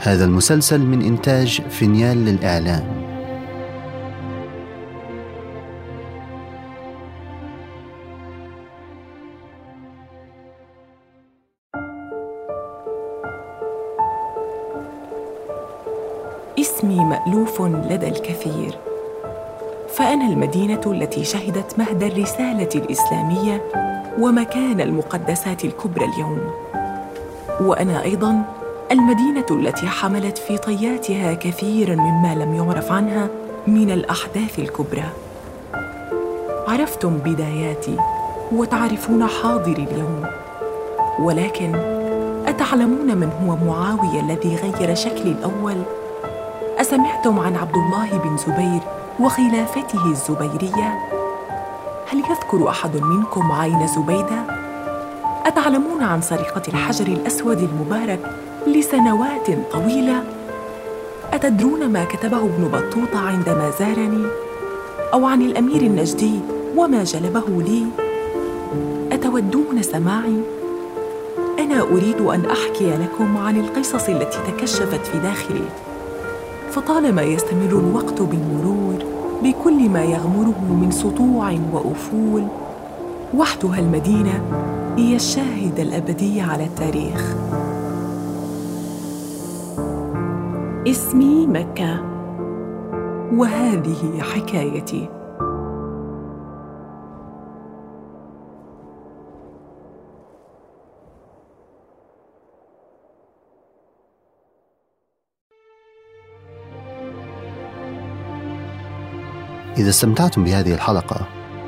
هذا المسلسل من إنتاج فينيال للإعلام. اسمي مألوف لدى الكثير. فأنا المدينة التي شهدت مهد الرسالة الإسلامية ومكان المقدسات الكبرى اليوم. وأنا أيضاً المدينة التي حملت في طياتها كثيراً مما لم يعرف عنها من الأحداث الكبرى. عرفتم بداياتي وتعرفون حاضري اليوم. ولكن أتعلمون من هو معاوية الذي غير شكلي الأول؟ أسمعتم عن عبد الله بن زبير وخلافته الزبيرية؟ هل يذكر أحد منكم عين زبيدة؟ أتعلمون عن سرقة الحجر الأسود المبارك لسنوات طويلة؟ أتدرون ما كتبه ابن بطوطه عندما زارني أو عن الأمير النجدي وما جلبه لي؟ أتودون سماعي؟ أنا أريد أن أحكي لكم عن القصص التي تكشفت في داخلي. فطالما يستمر الوقت بالمرور بكل ما يغمره من سطوع وأفول وحدها المدينة هي الشاهد الابدي على التاريخ. اسمي مكة. وهذه حكايتي. إذا استمتعتم بهذه الحلقة